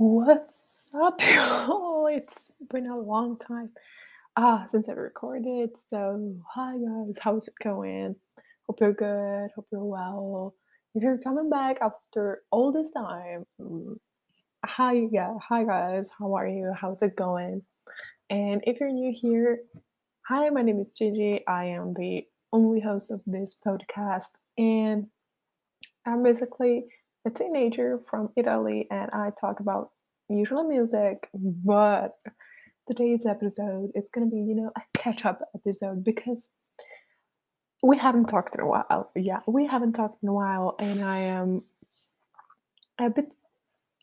What's up, y'all? It's been a long time uh, since I recorded. So, hi guys, how's it going? Hope you're good. Hope you're well. If you're coming back after all this time, mm, hi, yeah, hi guys, how are you? How's it going? And if you're new here, hi, my name is Gigi. I am the only host of this podcast, and I'm basically a teenager from Italy and I talk about usually music, but today's episode it's gonna be, you know, a catch-up episode because we haven't talked in a while. Yeah, we haven't talked in a while and I am a bit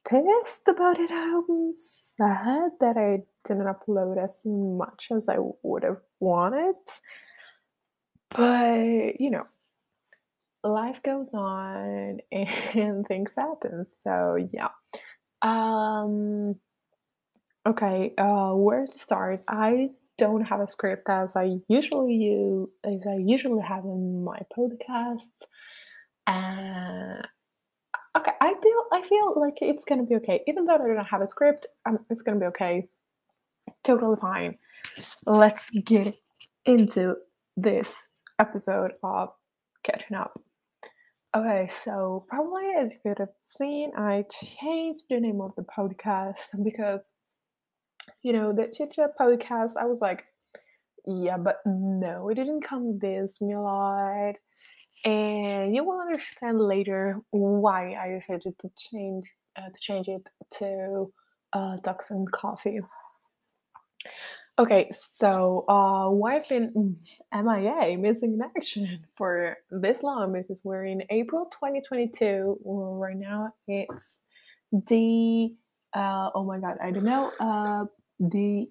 pissed about it. I'm sad that I didn't upload as much as I would have wanted. But you know, life goes on and things happen. So yeah. Um okay, uh where to start? I don't have a script as I usually use as I usually have in my podcast. And okay, I feel I feel like it's gonna be okay. Even though I don't have a script, um, it's gonna be okay. Totally fine. Let's get into this episode of catching up. Okay, so probably as you could have seen, I changed the name of the podcast because, you know, the Chit Chat podcast, I was like, yeah, but no, it didn't come this me a lot. And you will understand later why I decided to change uh, to change it to uh, Talks and Coffee. Okay, so uh, why I've been MIA, missing in action, for this long because we're in April 2022. Well, right now it's the uh, oh my god, I don't know, uh, the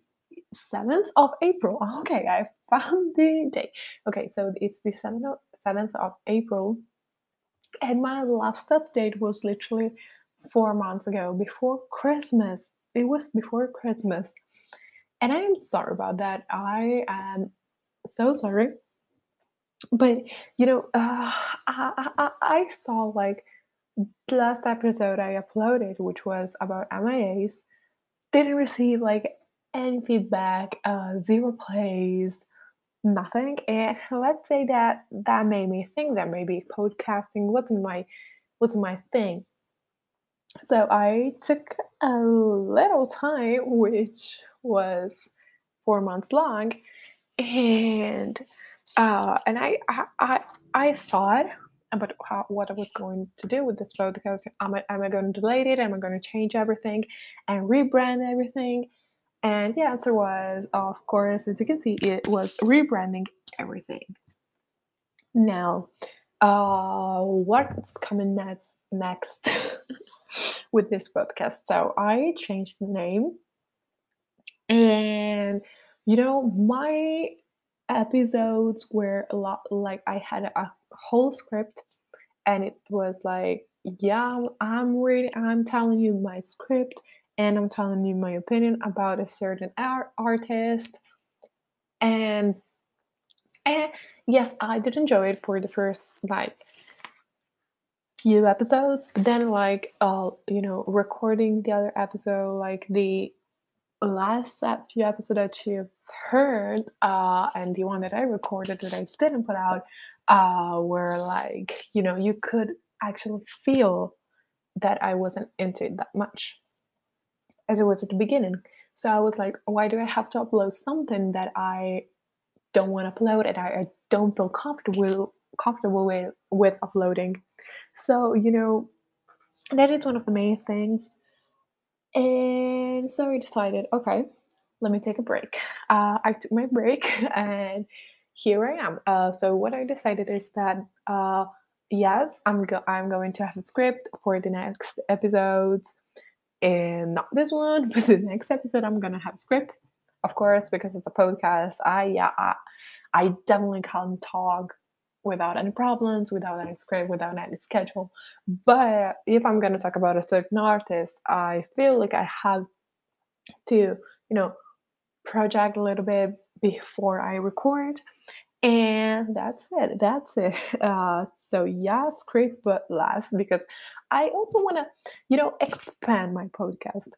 7th of April. Okay, I found the day. Okay, so it's the 7th of, 7th of April, and my last update was literally four months ago, before Christmas. It was before Christmas. And I am sorry about that. I am so sorry. But you know, uh, I, I, I saw like the last episode I uploaded, which was about MIAs, didn't receive like any feedback, uh, zero plays, nothing. And let's say that that made me think that maybe podcasting wasn't my wasn't my thing. So I took a little time, which was four months long, and uh, and I, I I I thought about how, what I was going to do with this podcast. Am I, am I going to delete it? Am I going to change everything and rebrand everything? And the answer was, of course, as you can see, it was rebranding everything. Now, uh, what's coming next? Next with this podcast. So I changed the name and you know, my episodes were a lot like I had a whole script and it was like, yeah, I'm reading, I'm telling you my script and I'm telling you my opinion about a certain art- artist. And, and yes, I did enjoy it for the first like few episodes, but then like uh, you know, recording the other episode, like the last few episodes that you've heard, uh, and the one that I recorded that I didn't put out, uh, were like, you know, you could actually feel that I wasn't into it that much as it was at the beginning. So I was like, why do I have to upload something that I don't want to upload and I, I don't feel comfortable comfortable with with uploading? So you know, that is one of the main things and so I decided, okay, let me take a break. Uh, I took my break and here I am. Uh, so what I decided is that uh, yes, I'm go- I'm going to have a script for the next episodes, and not this one, but the next episode I'm gonna have a script, of course, because it's a podcast. I yeah, I, I definitely can't talk without any problems, without any script, without any schedule. But if I'm to talk about a certain artist, I feel like I have to, you know, project a little bit before I record. And that's it. That's it. Uh, so yeah, script but last because I also want to, you know, expand my podcast.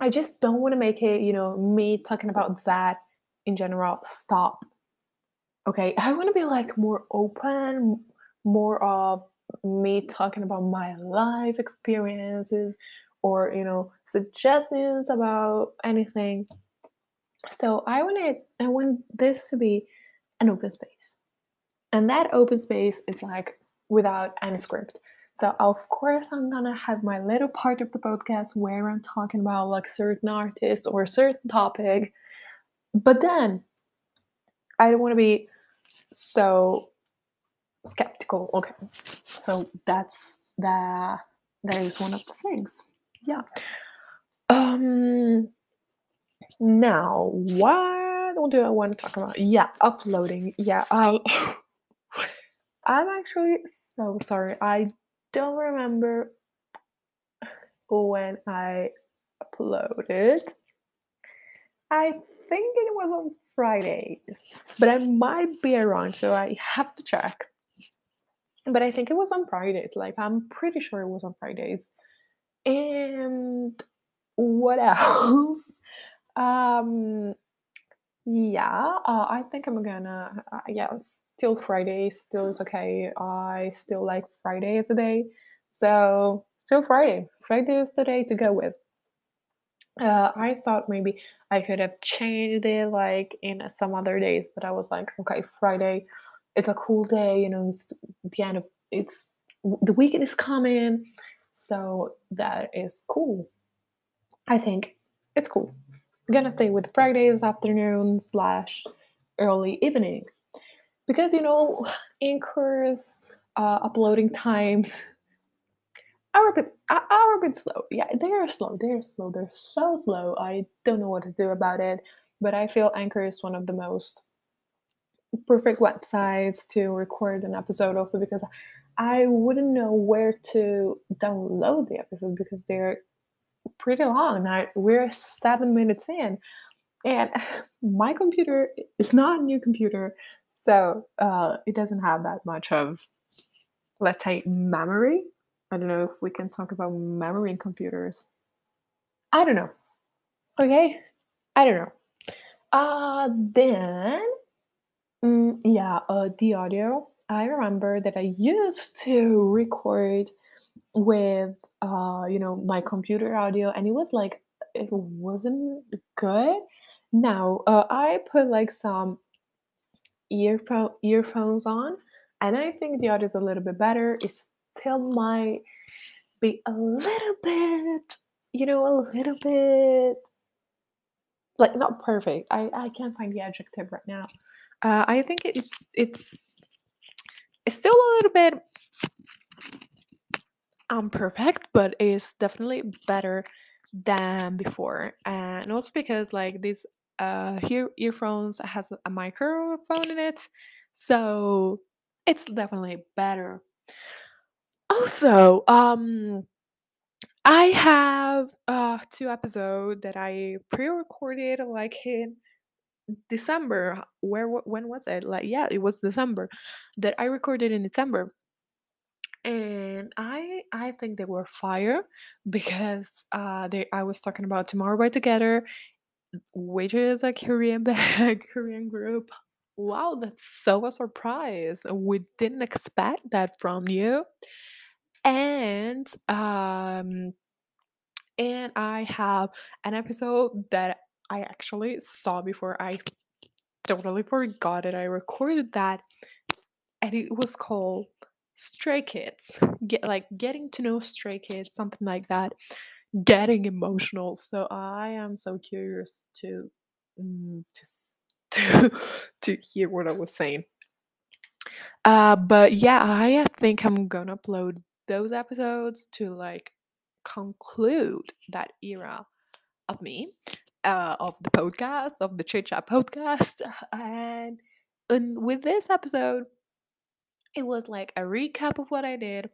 I just don't want to make it, you know, me talking about that in general. Stop. Okay, I want to be like more open, more of me talking about my life experiences or you know suggestions about anything. So i wanted i want this to be an open space. And that open space is like without any script. So of course i'm gonna have my little part of the podcast where i'm talking about like certain artists or a certain topic. But then i don't want to be so skeptical. Okay. So that's that that is one of the things. Yeah. Um now what do i want to talk about? Yeah uploading. Yeah i'm actually so sorry. I don't remember when i uploaded. I think it was on friday but i might be wrong so i have to check but I think it was on Fridays. Like I'm pretty sure it was on Fridays. And what else? um yeah, uh, I think I'm gonna uh, yeah, still Friday still is okay. I still like Friday as a day. So still Friday. Friday is the day to go with. Uh, I thought maybe I could have changed it like in some other days, but I was like, okay, Friday it's a cool day, you know, it's the end of it's the weekend is coming. So that is cool. I think it's cool. I'm gonna stay with Fridays afternoon slash early evening because you know anchors uh, uploading times a bit are a bit slow. Yeah, they are slow. They are slow. They're so slow. I don't know what to do about it. But I feel Anchor is one of the most perfect websites to record an episode also because I wouldn't know where to download the episode because they're pretty long. Now we're seven minutes in, and my computer is not a new computer, so uh, it doesn't have that much of, let's say, memory. I don't know if we can talk about memory in computers. I don't know. Okay, I don't know. Uh, then Mm, yeah, uh, the audio. I remember that I used to record with, uh, you know, my computer audio, and it was like it wasn't good. Now, uh, I put like some earphone earphones on, and I think the audio is a little bit better. It still might be a little bit, you know, a little bit like not perfect. I I can't find the adjective right now. Uh, I think it's it's it's still a little bit imperfect, but it's definitely better than before. And also because like these uh here earphones has a microphone in it, so it's definitely better. Also, um I have uh two episodes that I pre-recorded like in December. Where when was it? Like yeah, it was December that I recorded in December. And I I think they were fire because uh they I was talking about Tomorrow by Together, which is a Korean band, Korean group. Wow, that's so a surprise. We didn't expect that from you. And um and I have an episode that I actually saw before. I totally forgot it. I recorded that, and it was called Stray Kids. Get like getting to know Stray Kids, something like that. Getting emotional. So I am so curious to mm, to to, to hear what I was saying. Uh, but yeah, I think I'm gonna upload those episodes to like conclude that era of me uh, of the podcast, of the Chit Chat podcast. And, and with this episode, it was like a recap of what I did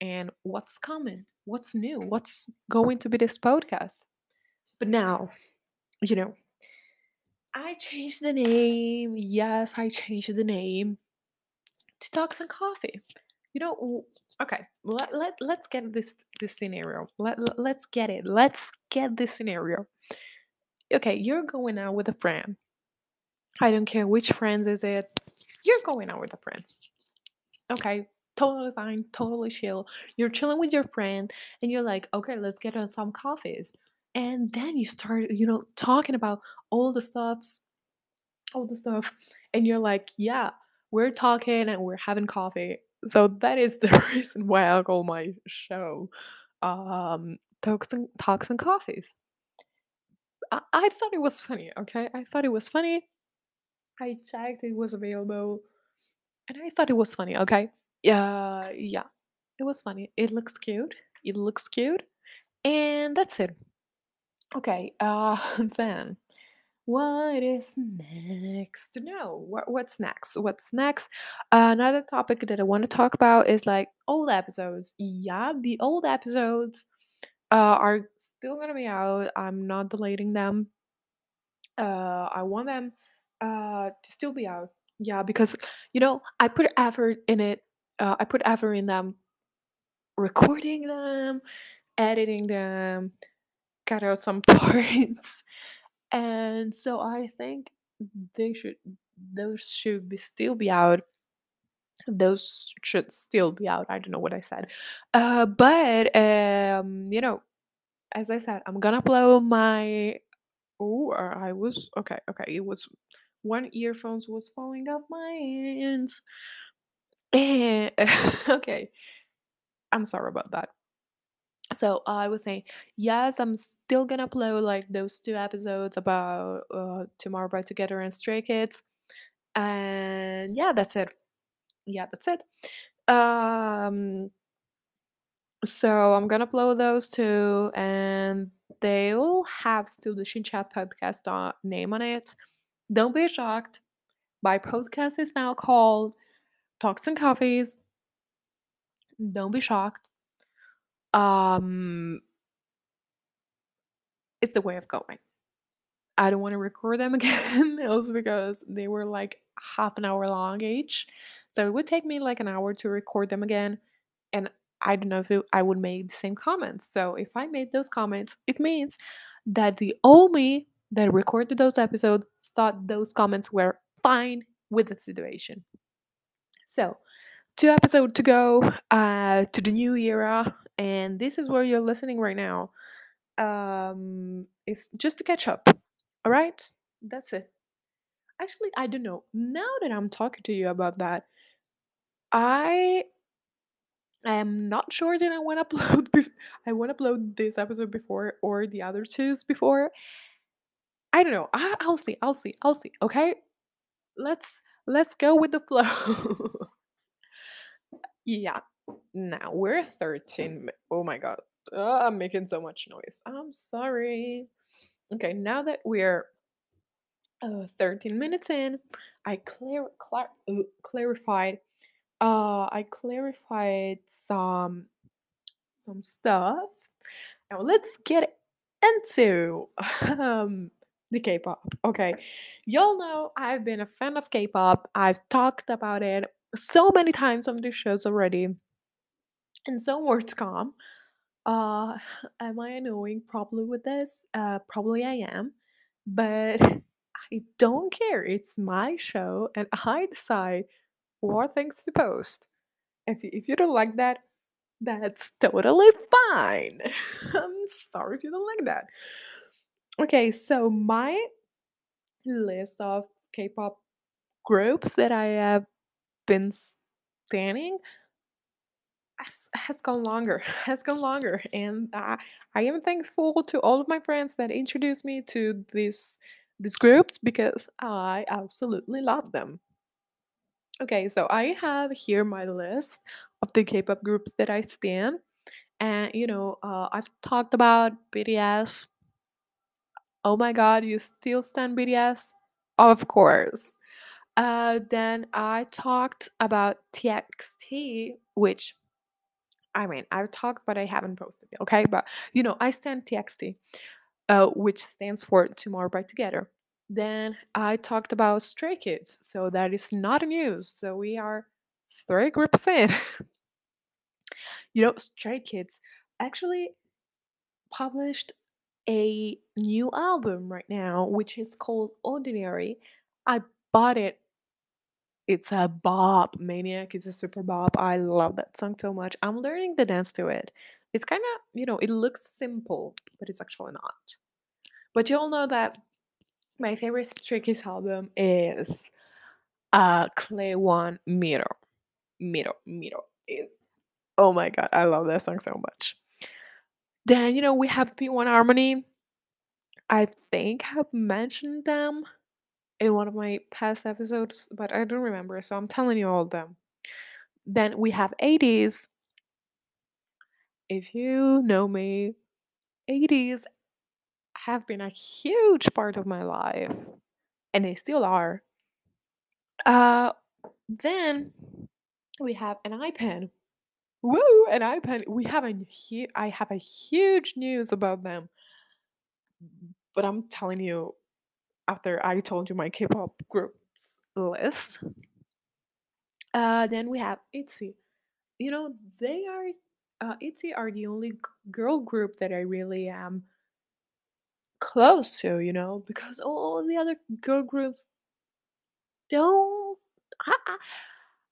and what's coming, what's new, what's going to be this podcast. But now, you know, I changed the name. Yes, I changed the name to Talks and Coffee. You know, okay, let, let, let's get this this scenario. Let, let, let's get it. Let's get this scenario. Okay, you're going out with a friend. I don't care which friends is it. You're going out with a friend. Okay, totally fine, totally chill. You're chilling with your friend and you're like, okay, let's get on some coffees. And then you start, you know, talking about all the stuffs, all the stuff. And you're like, yeah, we're talking and we're having coffee. So that is the reason why I call my show um Talks and Coffees. I, I thought it was funny, okay? I thought it was funny. I checked it was available and I thought it was funny, okay? Yeah, yeah. It was funny. It looks cute. It looks cute. And that's it. Okay, uh then what is next? No, what what's next? What's next? another topic that I want to talk about is like old episodes. Yeah, the old episodes uh are still gonna be out. I'm not deleting them. Uh I want them uh to still be out. Yeah, because you know, I put effort in it. Uh, I put effort in them recording them, editing them, cut out some parts. And so I think they should those should be still be out. Those should still be out. I don't know what I said. Uh but um you know, as I said, I'm gonna upload my oh I was okay, okay. It was one earphones was falling off my hands. And okay, I'm sorry about that. So I was saying, yes, I'm still gonna upload like those two episodes about uh, Tomorrow by Together and Stray Kids, and yeah, that's it. Yeah, that's it. Um, so I'm gonna upload those two, and they all have still the Chit Chat podcast name on it. Don't be shocked. My podcast is now called Talks and Coffees. Don't be shocked. Um, it's the way of going. I don't want to record them again, also because they were like half an hour long each. So it would take me like an hour to record them again. And I don't know if it, I would make the same comments. So if I made those comments, it means that the old me that recorded those episodes thought those comments were fine with the situation. So, two episodes to go uh, to the new era, and this is where you're listening right now. Um, it's just to catch up. All right, that's it. Actually, I don't know. Now that I'm talking to you about that, I I am not sure that I want to upload. Bef- I want to upload this episode before or the other twos before. I don't know. I- I'll see. I'll see. I'll see. Okay, let's let's go with the flow. yeah. Now we're 13. mi- Oh my god. Uh, I'm making so much noise. I'm sorry. Okay, now that we're uh, 13 minutes in, I clear, clar- uh, clarified uh I clarified some some stuff. Now let's get into um the K-pop. Okay. Y'all know I've been a fan of K-pop. I've talked about it so many times on these shows already and so more come. Uh am I annoying probably with this? Uh probably I am. But I don't care. It's my show and I decide what things to post. If you, if you don't like that, that's totally fine. I'm sorry if you don't like that. Okay, so my list of K-pop groups that I have been standing has, gone longer, has gone longer, and I am thankful to all of my friends that introduced me to this these groups because I absolutely love them. Okay, so I have here my list of the K-pop groups that I stand, and you know, uh, I've talked about BTS. Oh my God, you still stand BTS? Of course. Uh, then I talked about TXT, which I mean, I've talked, but I haven't posted. Okay, but you know, I stand TXT, uh, which stands for Tomorrow by Together. Then I talked about Stray Kids, so that is not news. So we are three groups in. you know, Stray Kids actually published a new album right now, which is called Oddinary. I bought it. It's a bop, Maniac. It's a super bop. I love that song so much. I'm learning the dance to it. It's kind of, you know, it looks simple, but it's actually not. But you all know that my favorite Kids album is uh Clé 1: MIROH. MIROH, Mirror is oh my god, I love that song so much. Then you know we have P1 Harmony. I think I've mentioned them in one of my past episodes, but I don't remember, so I'm telling you all of them. Then we have ATEEZ. If you know me, ATEEZ have been a huge part of my life, and they still are. Uh, then we have ENHYPEN. Woo, ENHYPEN. We have a huge. I have a huge news about them, but I'm telling you after I told you my K-pop groups list. Uh, then we have ITZY. You know, they are uh, ITZY are the only girl group that I really am close to. You know, because all the other girl groups don't. I, I,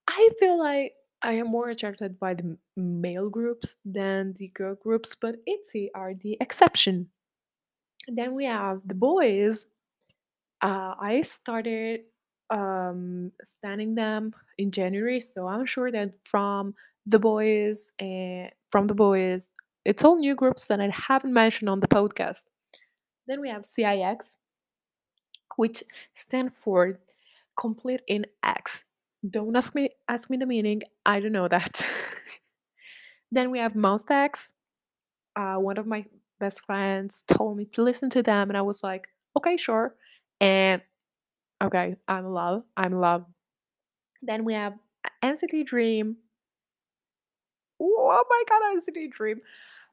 I feel like I am more attracted by the male groups than the girl groups, but ITZY are the exception. Then we have THE BOYZ. Uh, I started um, standing them in January, so I'm sure that from THE BOYZ and from THE BOYZ, it's all new groups that I haven't mentioned on the podcast. Then we have CIX, which stand for complete in X. Don't ask me ask me the meaning. I don't know that. then we have MONSTA X. Uh, one of my best friends told me to listen to them, and I was like, okay, sure. And okay, I'm love. I'm love. Then we have NCT Dream. Oh my god, NCT Dream.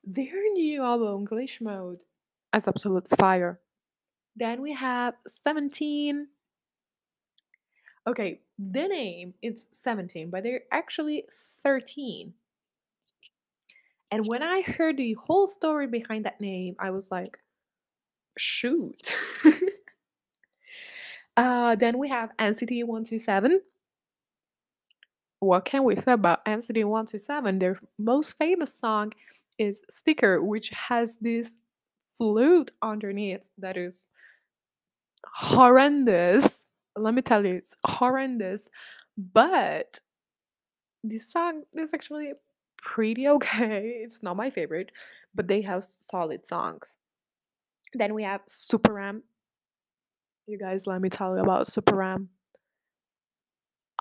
Their new album, Glitch Mode, is absolute fire. Then we have 17. Okay, the name is 17, but they're actually 13. And when I heard the whole story behind that name, I was like, shoot. uh, then we have NCT 127. What can we say about NCT 127? Their most famous song is Sticker, which has this flute underneath that is horrendous. Let me tell you, it's horrendous. But this song is actually pretty okay. It's not my favorite, but they have solid songs. Then we have SuperM. You guys, let me tell you about SuperM.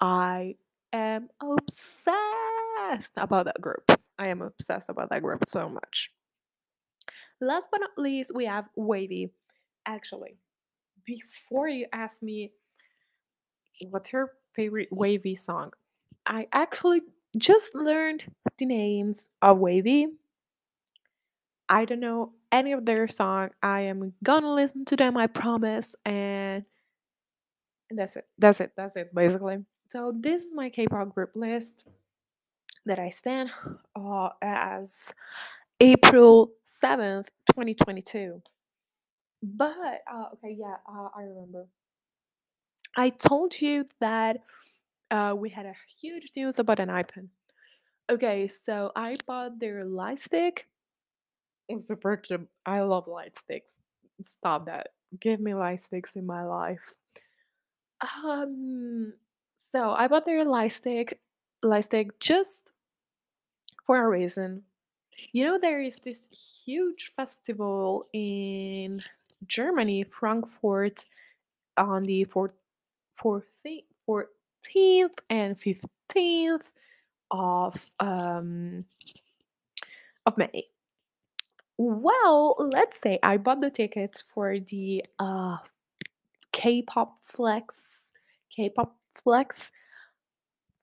I am obsessed about that group. I am obsessed about that group so much. Last but not least, we have WayV. Actually, before you ask me what's your favorite WayV song, I actually just learned the names of WayV. I don't know any of their song. I am gonna listen to them, I promise. And that's it. That's it. That's it, basically. So this is my K-pop group list that I stand uh, as April 7th, 2022. But uh, okay, yeah, uh, I remember. I told you that uh, we had a huge news about ENHYPEN. Okay, so I bought their light stick. It's super cute. I love light sticks. Stop that. Give me light sticks in my life. Um, so I bought their light stick, light stick just for a reason. You know, there is this huge festival in Germany, Frankfurt, on the 4th, 14th and 15th of um of May. Well, let's say I bought the tickets for the uh K-pop Flex, K-pop Flex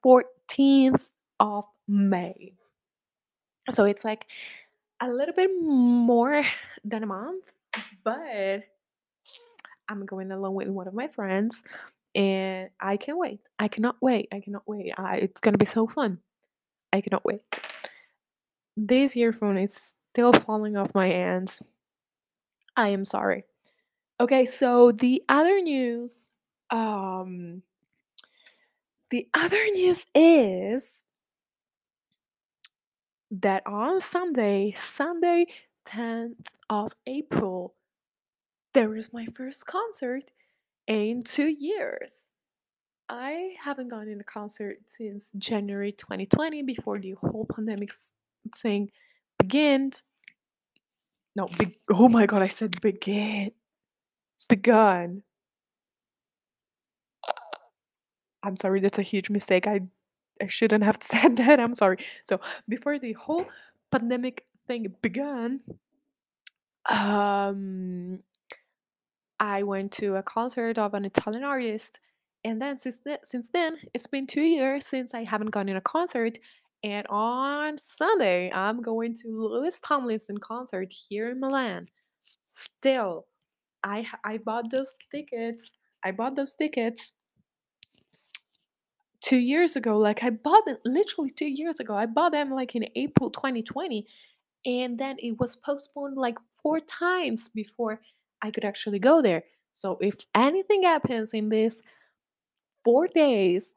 14th of May. So it's like a little bit more than a month, but I'm going along with one of my friends, and I can't wait. I cannot wait. I cannot wait. I, it's gonna be so fun. I cannot wait. This earphone is still falling off my hands. I am sorry. Okay, so the other news, um, the other news is that on Sunday, Sunday, 10th of April, there is my first concert in two years. I haven't gone in a concert since January 2020 before the whole pandemic thing began. No, big. Oh my god, I said begin. Begun. I'm sorry, that's a huge mistake. I I shouldn't have said that. I'm sorry. So before the whole pandemic thing began, um, I went to a concert of an Italian artist, and then since then, since then, it's been two years since I haven't gone in a concert. And on Sunday, I'm going to Louis Tomlinson concert here in Milan. Still, I I bought those tickets. I bought those tickets two years ago. Like I bought them literally two years ago. I bought them like in April 2020, and then it was postponed like four times before I could actually go there. So if anything happens in this four days,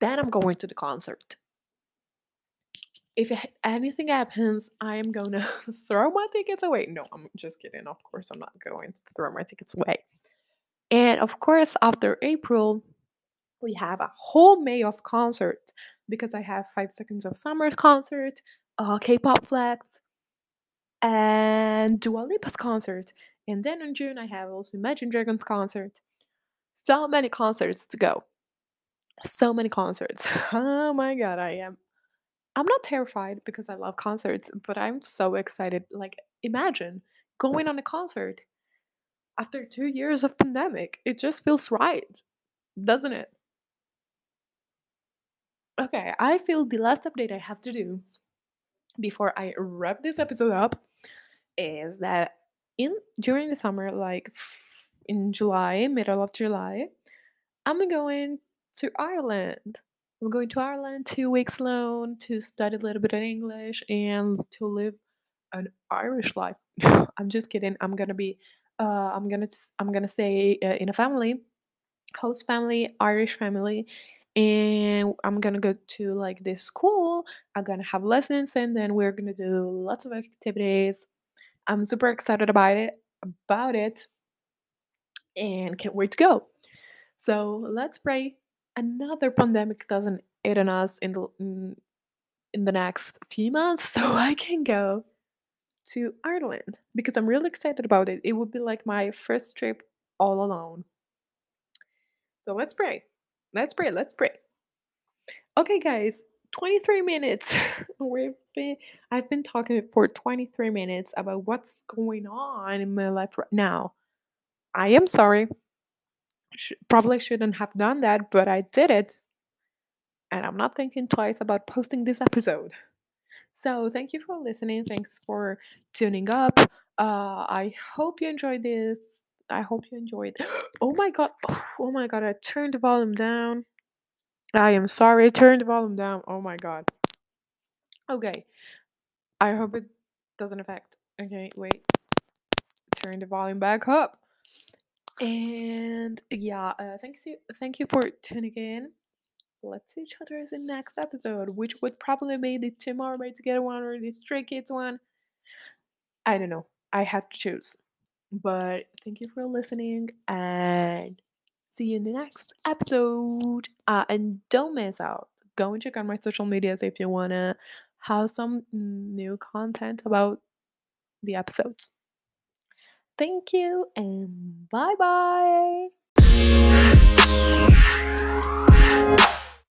then I'm going to the concert. If anything happens, I am gonna throw my tickets away. No, I'm just kidding. Of course, I'm not going to throw my tickets away. And of course, after April, we have a whole May of concerts because I have Five Seconds of Summer concert, uh, K-pop Flex, and Dua Lipa's concert. And then in June, I have also Imagine Dragons concert. So many concerts to go. So many concerts. Oh my god, I am. I'm not terrified because I love concerts, but I'm so excited. Like, imagine going on a concert after two years of pandemic. It just feels right, doesn't it? Okay, I feel the last update I have to do before I wrap this episode up is that in during the summer, like in July, middle of July, I'm going to Ireland. I'm going to Ireland two weeks alone to study a little bit of English and to live an Irish life. I'm just kidding. I'm gonna be, uh, I'm gonna, I'm gonna stay uh, in a family, host family, Irish family, and I'm gonna go to like this school. I'm gonna have lessons, and then we're gonna do lots of activities. I'm super excited about it, about it, and can't wait to go. So let's pray another pandemic doesn't hit on us in the in, the next few months, so I can go to Ireland because I'm really excited about it. It would be like my first trip all alone. So let's pray. Let's pray. Let's pray. Okay, guys, 23 minutes. We've been I've been talking for 23 minutes about what's going on in my life right now. I am sorry. Sh- probably shouldn't have done that, but I did it, and I'm not thinking twice about posting this episode. So, thank you for listening. Thanks for tuning up. Uh, I hope you enjoyed this. I hope you enjoyed. Oh my god. Oh my god. I turned the volume down. I am sorry. I turned the volume down. Oh my god. Okay. I hope it doesn't affect. Okay, wait. Turn the volume back up. And yeah, uh, thanks you. Thank you for tuning in. Let's see each other in the next episode, which would probably be the Tomorrow Made Together one or the Stray Kids one. I don't know. I had to choose. But thank you for listening and see you in the next episode. Uh, and don't miss out. Go and check out my social medias if you want to have some new content about the episodes. Thank you and bye bye.